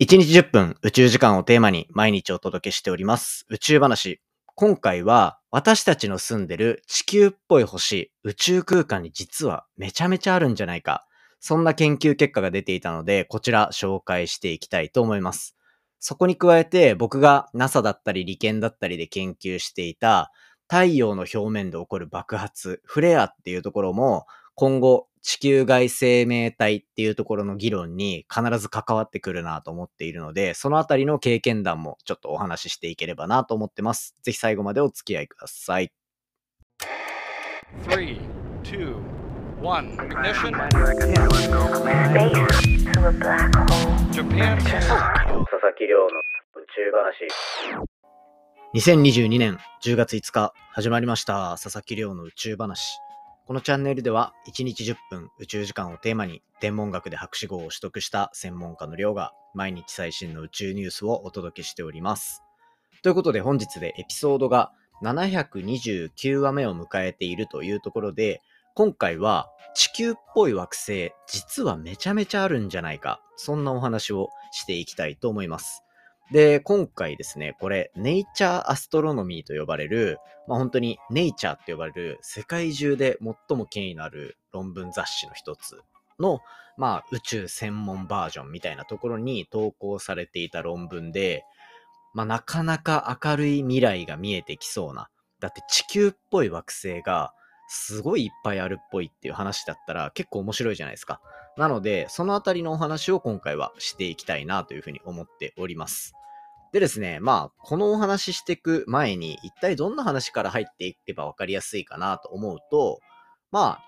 1日10分宇宙時間をテーマに毎日お届けしております宇宙話。今回は私たちの住んでる地球っぽい星、宇宙空間に実はめちゃめちゃあるんじゃないか。そんな研究結果が出ていたので、こちら紹介していきたいと思います。そこに加えて僕が NASA だったり理研だったりで研究していた太陽の表面で起こる爆発、フレアっていうところも今後地球外生命体っていうところの議論に必ず関わってくるなと思っているので、そのあたりの経験談もちょっとお話ししていければなと思ってます。ぜひ最後までお付き合いください。3, 2, 1, ignition. Japan. 佐々木亮の宇宙話。2022年10月5日始まりました佐々木亮の宇宙話。このチャンネルでは1日10分宇宙時間をテーマに天文学で博士号を取得した専門家の寮が毎日最新の宇宙ニュースをお届けしております。ということで本日でエピソードが729話目を迎えているというところで今回は地球っぽい惑星実はめちゃめちゃあるんじゃないかそんなお話をしていきたいと思います。で、今回ですね、これ、ネイチャーアストロノミーと呼ばれる、まあ本当にネイチャーって呼ばれる世界中で最も権威のある論文雑誌の一つの、まあ宇宙専門バージョンみたいなところに投稿されていた論文で、まあなかなか明るい未来が見えてきそうな。だって地球っぽい惑星がすごいいっぱいあるっぽいっていう話だったら結構面白いじゃないですか。なので、そのあたりのお話を今回はしていきたいなというふうに思っております。でですね、まあ、このお話ししていく前に、一体どんな話から入っていけば分かりやすいかなと思うと、まあ、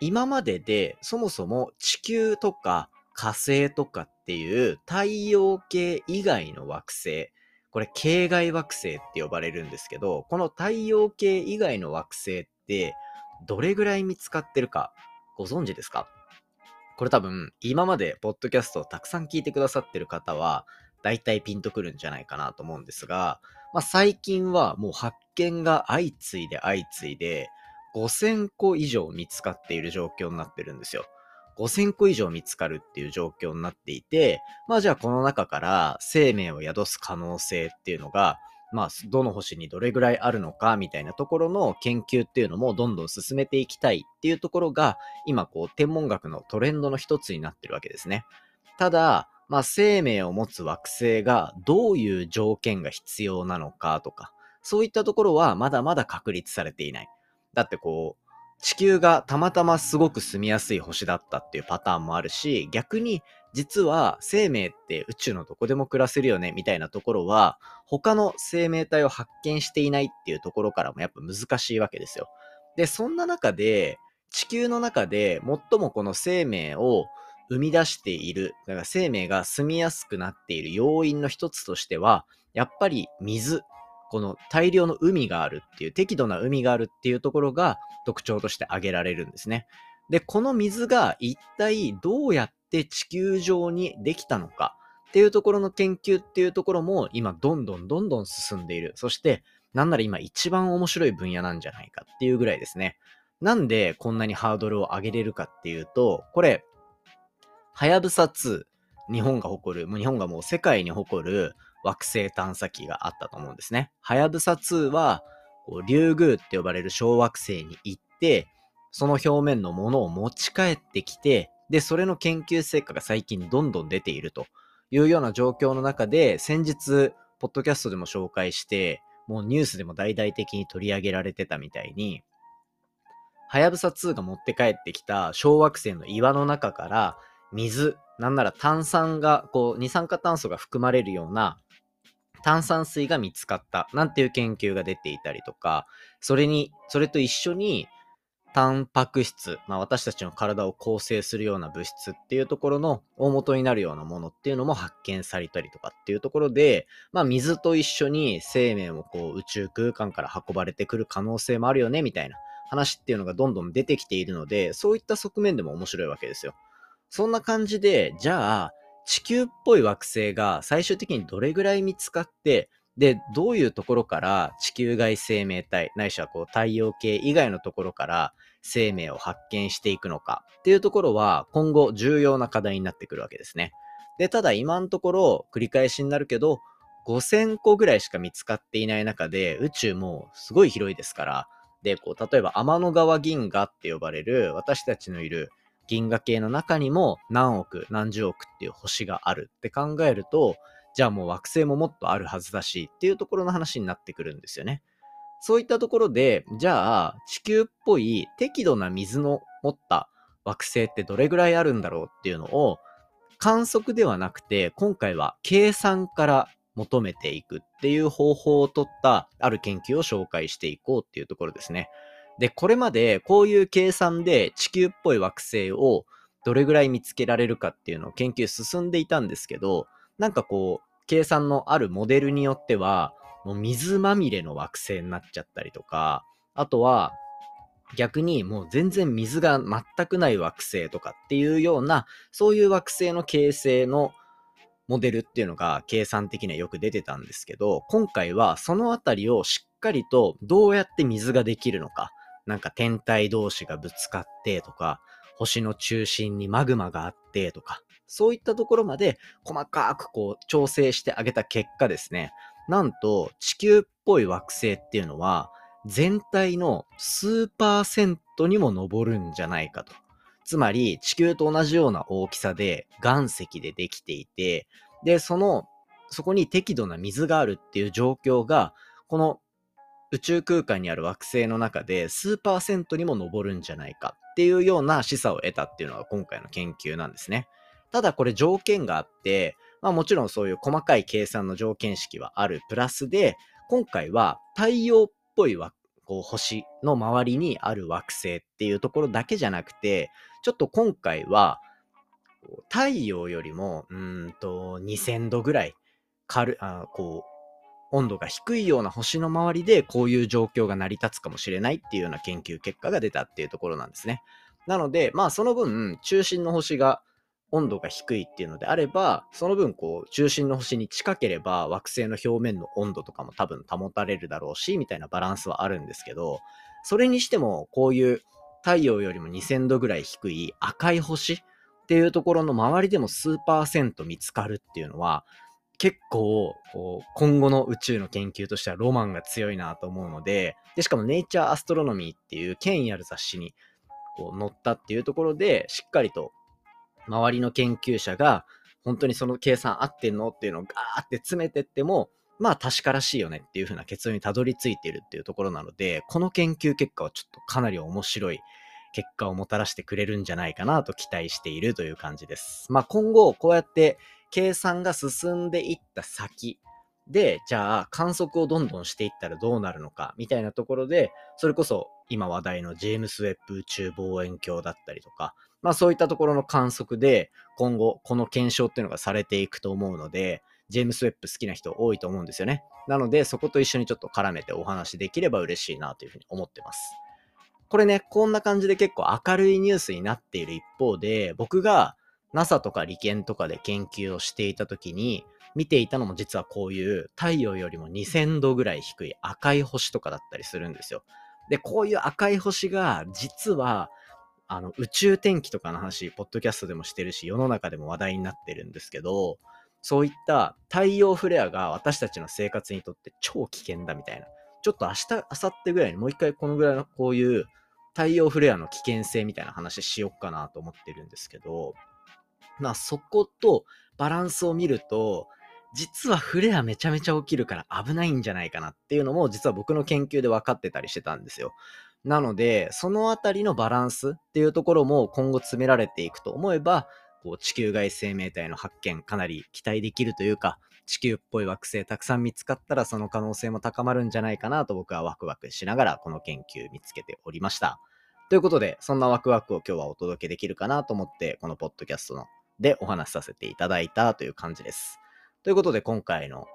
今まででそもそも地球とか火星とかっていう太陽系以外の惑星、これ系外惑星って呼ばれるんですけど、この太陽系以外の惑星ってどれぐらい見つかってるかご存知ですか？これ多分今までポッドキャストをたくさん聞いてくださってる方は大体ピンとくるんじゃないかなと思うんですが、まあ、最近はもう発見が相次いで相次いで、5000個以上見つかっている状況になってるんですよ。5000個以上見つかるっていう状況になっていて、まあじゃあこの中から生命を宿す可能性っていうのが、まあどの星にどれぐらいあるのかみたいなところの研究っていうのもどんどん進めていきたいっていうところが、今こう天文学のトレンドの一つになってるわけですね。ただ、まあ、生命を持つ惑星がどういう条件が必要なのかとか、そういったところはまだまだ確立されていない。だってこう、地球がたまたますごく住みやすい星だったっていうパターンもあるし、逆に実は生命って宇宙のどこでも暮らせるよねみたいなところは、他の生命体を発見していないっていうところからもやっぱ難しいわけですよ。で、そんな中で、地球の中で最もこの生命を生み出している、だから生命が住みやすくなっている要因の一つとしては、やっぱり水、この大量の海があるっていう、適度な海があるっていうところが特徴として挙げられるんですね。で、この水が一体どうやって地球上にできたのかっていうところの研究っていうところも今どんどんどんどん進んでいる。そして、なんなら今一番面白い分野なんじゃないかっていうぐらいですね。なんでこんなにハードルを上げれるかっていうと、これ、はやぶさ2、日本が誇る、もう日本がもう世界に誇る惑星探査機があったと思うんですね。はやぶさ2は、こうリュウグウって呼ばれる小惑星に行って、その表面のものを持ち帰ってきて、で、それの研究成果が最近どんどん出ているというような状況の中で、先日、ポッドキャストでも紹介して、もうニュースでも大々的に取り上げられてたみたいに、はやぶさ2が持って帰ってきた小惑星の岩の中から水、なんなら炭酸が、こう、二酸化炭素が含まれるような炭酸水が見つかったなんていう研究が出ていたりとか、それに、それと一緒に、タンパク質、まあ、私たちの体を構成するような物質っていうところの大元になるようなものっていうのも発見されたりとかっていうところで、まあ、水と一緒に生命もこう宇宙空間から運ばれてくる可能性もあるよねみたいな話っていうのがどんどん出てきているので、そういった側面でも面白いわけですよ。そんな感じで、じゃあ、地球っぽい惑星が最終的にどれぐらい見つかって、で、どういうところから地球外生命体、ないしはこう太陽系以外のところから生命を発見していくのかっていうところは今後重要な課題になってくるわけですね。で、ただ今のところ繰り返しになるけど、5000個ぐらいしか見つかっていない中で、宇宙もすごい広いですから、で、こう、例えば天の川銀河って呼ばれる私たちのいる銀河系の中にも何億、何十億っていう星があるって考えると、じゃあもう惑星ももっとあるはずだしっていうところの話になってくるんですよね。そういったところで、じゃあ地球っぽい適度な水の持った惑星ってどれぐらいあるんだろうっていうのを観測ではなくて、今回は計算から求めていくっていう方法をとったある研究を紹介していこうっていうところですね。で、これまでこういう計算で地球っぽい惑星をどれぐらい見つけられるかっていうのを研究進んでいたんですけど、なんかこう、計算のあるモデルによっては、もう水まみれの惑星になっちゃったりとか、あとは逆にもう全然水が全くない惑星とかっていうような、そういう惑星の形成のモデルっていうのが計算的にはよく出てたんですけど、今回はそのあたりをしっかりとどうやって水ができるのか、なんか天体同士がぶつかってとか、星の中心にマグマがあってとか、そういったところまで細かくこう調整してあげた結果ですね、なんと地球っぽい惑星っていうのは全体の数パーセントにも上るんじゃないかと。つまり地球と同じような大きさで岩石でできていて、で、その、そこに適度な水があるっていう状況が、この宇宙空間にある惑星の中で数パーセントにも上るんじゃないかっていうような示唆を得たっていうのが今回の研究なんですね。ただこれ条件があって、まあもちろんそういう細かい計算の条件式はあるプラスで、今回は太陽っぽい星の周りにある惑星っていうところだけじゃなくて、ちょっと今回は、太陽よりも、うんと、2000度ぐらい、軽、あこ、温度が低いような星の周りでこういう状況が成り立つかもしれないっていうような研究結果が出たっていうところなんですね。なので、まあその分、中心の星が温度が低いっていうのであれば、その分こう中心の星に近ければ惑星の表面の温度とかも多分保たれるだろうし、みたいなバランスはあるんですけど、それにしてもこういう太陽よりも2000度ぐらい低い赤い星っていうところの周りでも数パーセント見つかるっていうのは、結構、こう、今後の宇宙の研究としてはロマンが強いなと思うので、で、しかもネイチャーアストロノミーっていう権威ある雑誌にこう載ったっていうところで、しっかりと周りの研究者が、本当にその計算合ってんのっていうのをガーって詰めてっても、まあ確からしいよねっていう風な結論にたどり着いてるっていうところなので、この研究結果はちょっとかなり面白い結果をもたらしてくれるんじゃないかなと期待しているという感じです。まあ今後こうやって計算が進んでいった先で、じゃあ観測をどんどんしていったらどうなるのかみたいなところで、それこそ今話題のジェームス・ウェッブ宇宙望遠鏡だったりとか、まあそういったところの観測で今後この検証っていうのがされていくと思うので、ジェームス・ウェッブ好きな人多いと思うんですよね。なのでそこと一緒にちょっと絡めてお話できれば嬉しいなというふうに思ってます。これね、こんな感じで結構明るいニュースになっている一方で、僕が NASA とか理研とかで研究をしていた時に見ていたのも実はこういう太陽よりも2000度ぐらい低い赤い星とかだったりするんですよ。で、こういう赤い星が実はあの、宇宙天気とかの話、ポッドキャストでもしてるし、世の中でも話題になってるんですけど、そういった太陽フレアが私たちの生活にとって超危険だみたいな。ちょっと明日、明後日ぐらいにもう一回このぐらいのこういう太陽フレアの危険性みたいな話しよっかなと思ってるんですけど、まあそことバランスを見ると、実はフレアめちゃめちゃ起きるから危ないんじゃないかなっていうのも実は僕の研究で分かってたりしてたんですよ。なので、そのあたりのバランスっていうところも今後詰められていくと思えば、こう地球外生命体の発見かなり期待できるというか、地球っぽい惑星たくさん見つかったらその可能性も高まるんじゃないかなと僕はワクワクしながらこの研究見つけておりました。ということで、そんなワクワクを今日はお届けできるかなと思って、このポッドキャストのでお話しさせていただいたという感じです。ということで、今回の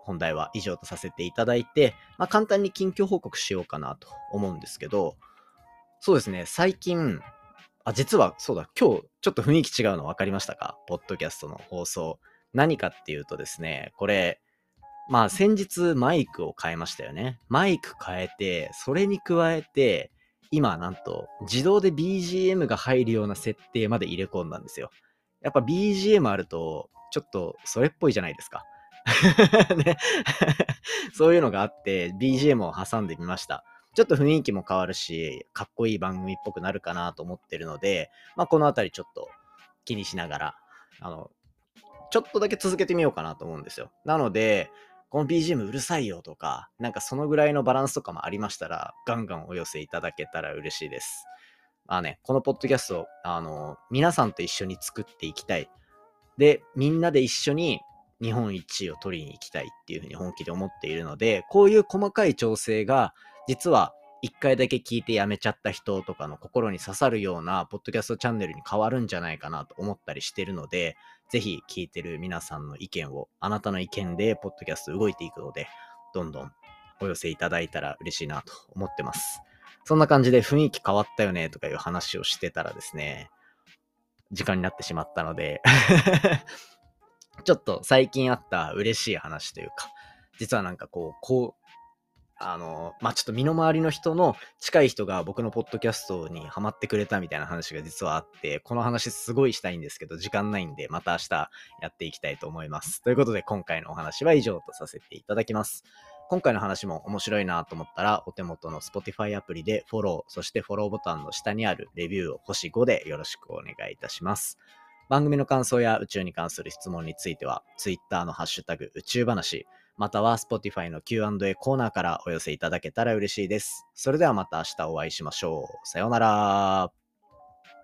本題は以上とさせていただいて、まあ、簡単に近況報告しようかなと思うんですけど、そうですね、最近、あ、実はそうだ、今日ちょっと雰囲気違うの分かりましたか？ポッドキャストの放送。何かっていうとですね、これ、まあ先日マイクを変えましたよね。マイク変えて、それに加えて、今なんと自動で BGM が入るような設定まで入れ込んだんですよ。やっぱ BGM あると、ちょっとそれっぽいじゃないですか。ね、そういうのがあって、BGM を挟んでみました。ちょっと雰囲気も変わるし、かっこいい番組っぽくなるかなと思ってるので、まあ、このあたりちょっと気にしながら、あの、ちょっとだけ続けてみようかなと思うんですよ。なので、この BGM うるさいよとか、なんかそのぐらいのバランスとかもありましたら、ガンガンお寄せいただけたら嬉しいです。まあね、このポッドキャスト、あの、皆さんと一緒に作っていきたい。で、みんなで一緒に日本一を取りに行きたいっていうふうに本気で思っているので、こういう細かい調整が実は一回だけ聞いてやめちゃった人とかの心に刺さるようなポッドキャストチャンネルに変わるんじゃないかなと思ったりしてるので、ぜひ聞いてる皆さんの意見を、あなたの意見でポッドキャスト動いていくので、どんどんお寄せいただいたら嬉しいなと思ってます。そんな感じで雰囲気変わったよねとかいう話をしてたらですね、時間になってしまったので ちょっと最近あった嬉しい話というか、実はなんかこう、こう、あの、まあ、ちょっと身の回りの人の近い人が僕のポッドキャストにハマってくれたみたいな話が実はあって、この話すごいしたいんですけど、時間ないんで、また明日やっていきたいと思います。ということで、今回のお話は以上とさせていただきます。今回の話も面白いなと思ったら、お手元の Spotify アプリでフォロー、そしてフォローボタンの下にあるレビューを星5でよろしくお願いいたします。番組の感想や宇宙に関する質問については、Twitter のハッシュタグ宇宙話、または Spotify の Q&A コーナーからお寄せいただけたら嬉しいです。それではまた明日お会いしましょう。さようなら。